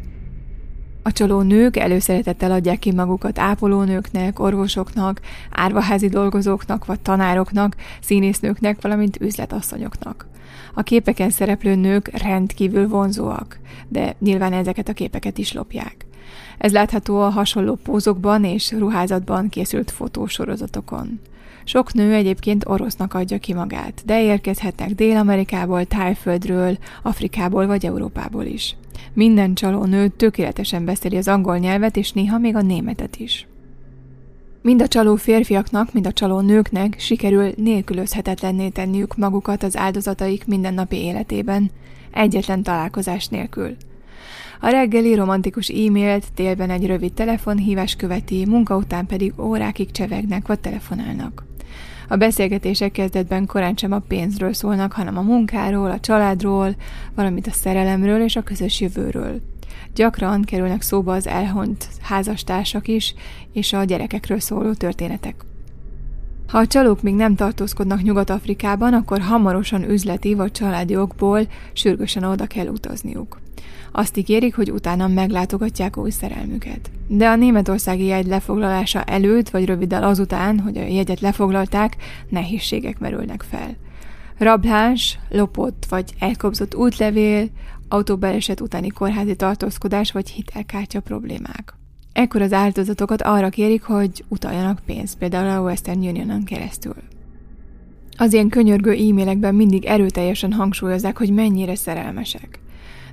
A: A csaló nők előszeretettel adják ki magukat ápolónőknek, orvosoknak, árvaházi dolgozóknak vagy tanároknak, színésznőknek, valamint üzletasszonyoknak. A képeken szereplő nők rendkívül vonzóak, de nyilván ezeket a képeket is lopják. Ez látható a hasonló pózokban és ruházatban készült fotósorozatokon. Sok nő egyébként orosznak adja ki magát, de érkezhetnek Dél-Amerikából, Tájföldről, Afrikából vagy Európából is. Minden csaló nő tökéletesen beszéli az angol nyelvet, és néha még a németet is. Mind a csaló férfiaknak, mind a csaló nőknek sikerül nélkülözhetetlenné tenniük magukat az áldozataik mindennapi életében, egyetlen találkozás nélkül. A reggeli romantikus e-mailt télben egy rövid telefonhívás követi, munka után pedig órákig csevegnek vagy telefonálnak. A beszélgetések kezdetben korán sem a pénzről szólnak, hanem a munkáról, a családról, valamint a szerelemről és a közös jövőről. Gyakran kerülnek szóba az elhont házastársak is, és a gyerekekről szóló történetek. Ha a csalók még nem tartózkodnak Nyugat-Afrikában, akkor hamarosan üzleti vagy családi okból sürgősen oda kell utazniuk. Azt ígérik, hogy utána meglátogatják új szerelmüket. De a németországi jegy lefoglalása előtt, vagy röviddel azután, hogy a jegyet lefoglalták, nehézségek merülnek fel. Rablás, lopott vagy elkobzott útlevél, autóbaleset utáni kórházi tartózkodás vagy hitelkártya problémák. Ekkor az áldozatokat arra kérik, hogy utaljanak pénzt, például a Western Unionon keresztül. Az ilyen könyörgő e-mailekben mindig erőteljesen hangsúlyozzák, hogy mennyire szerelmesek.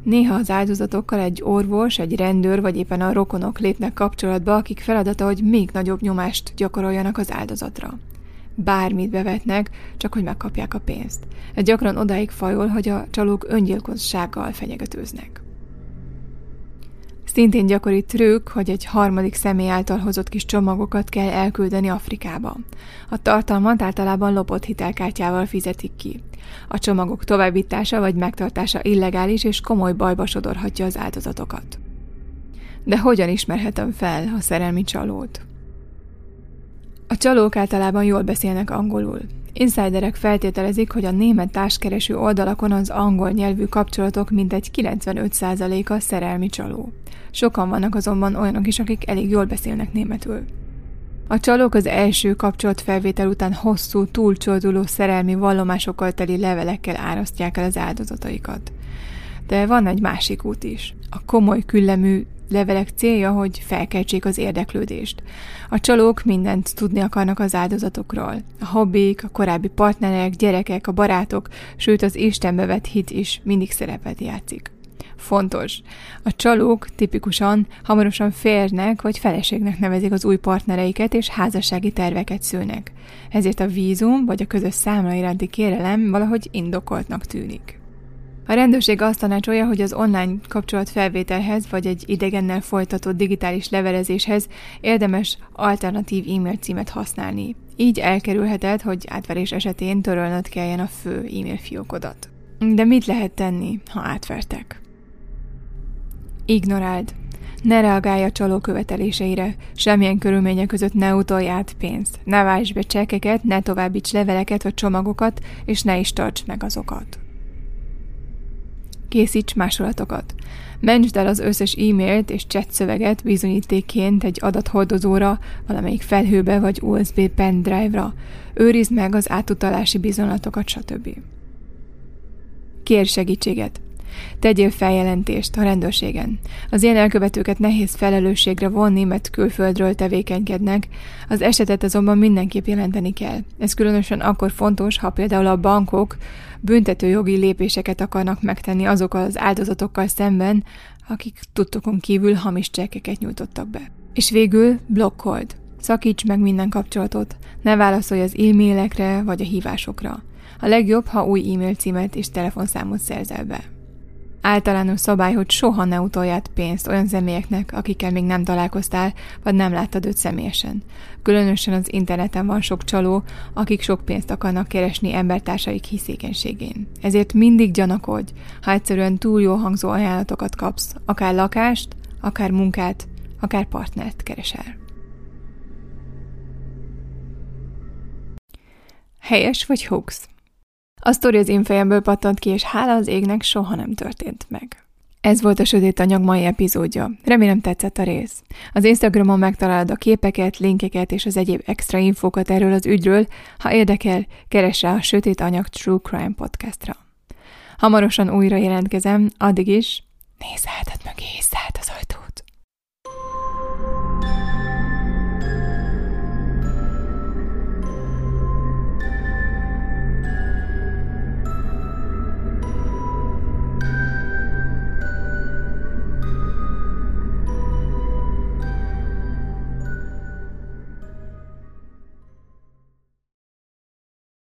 A: Néha az áldozatokkal egy orvos, egy rendőr vagy éppen a rokonok lépnek kapcsolatba, akik feladata, hogy még nagyobb nyomást gyakoroljanak az áldozatra. Bármit bevetnek, csak hogy megkapják a pénzt. Ez gyakran odáig fajol, hogy a csalók öngyilkossággal fenyegetőznek. Szintén gyakori trükk, hogy egy harmadik személy által hozott kis csomagokat kell elküldeni Afrikába. A tartalmat általában lopott hitelkártyával fizetik ki. A csomagok továbbítása vagy megtartása illegális és komoly bajba sodorhatja az áldozatokat. De hogyan ismerhetem fel a szerelmi csalót? A csalók általában jól beszélnek angolul. Insiderek feltételezik, hogy a német társkereső oldalakon az angol nyelvű kapcsolatok mintegy 95%-a szerelmi csaló. Sokan vannak azonban olyanok is, akik elég jól beszélnek németül. A csalók az első kapcsolatfelvétel után hosszú, túlcsorduló szerelmi vallomásokkal teli levelekkel árasztják el az áldozataikat. De van egy másik út is. A komoly küllemű levelek célja, hogy felkeltsék az érdeklődést. A csalók mindent tudni akarnak az áldozatokról. A hobbik, a korábbi partnerek, gyerekek, a barátok, sőt az Istenbe vett hit is mindig szerepet játszik. Fontos. A csalók tipikusan hamarosan férnek vagy feleségnek nevezik az új partnereiket, és házassági terveket szülnek. Ezért a vízum vagy a közös számla iránti kérelem valahogy indokoltnak tűnik. A rendőrség azt tanácsolja, hogy az online kapcsolat felvételhez vagy egy idegennel folytatott digitális levelezéshez érdemes alternatív e-mail címet használni. Így elkerülheted, hogy átverés esetén törölnöd kelljen a fő e-mail fiókodat. De mit lehet tenni, ha átvertek? Ignoráld. Ne reagálj a csaló követeléseire, semmilyen körülmények között ne utolj át pénzt. Ne váltsd be csekeket, ne továbbíts leveleket vagy csomagokat, és ne is tarts meg azokat. Készíts másolatokat. Mentsd el az összes e-mailt és chat szöveget bizonyítékként egy adathordozóra, valamelyik felhőbe vagy USB pendrive-ra. Őrizd meg az átutalási bizonylatokat, stb. Kérj segítséget. Tegyél feljelentést a rendőrségen. Az ilyen elkövetőket nehéz felelősségre vonni, mert külföldről tevékenykednek, az esetet azonban mindenképp jelenteni kell. Ez különösen akkor fontos, ha például a bankok büntetőjogi lépéseket akarnak megtenni azokkal az áldozatokkal szemben, akik tudtokon kívül hamis csekkeket nyújtottak be. És végül blokkold. Szakíts meg minden kapcsolatot, ne válaszolj az e-mailekre vagy a hívásokra. A legjobb, ha új e-mail címet és telefonszámot szerzel be. Általános szabály, hogy soha ne utolját pénzt olyan személyeknek, akikkel még nem találkoztál, vagy nem láttad őt személyesen. Különösen az interneten van sok csaló, akik sok pénzt akarnak keresni embertársaik hiszékenységén. Ezért mindig gyanakodj, ha egyszerűen túl jó hangzó ajánlatokat kapsz, akár lakást, akár munkát, akár partnert keresel. Helyes vagy hoax? A sztori az én fejemből pattant ki, és hála az égnek soha nem történt meg. Ez volt a Sötét Anyag mai epizódja. Remélem tetszett a rész. Az Instagramon megtalálod a képeket, linkeket és az egyéb extra infókat erről az ügyről. Ha érdekel, keres rá a Sötét Anyag True Crime podcastra. Hamarosan újra jelentkezem, addig is nézz hátad mögé és az ajtót.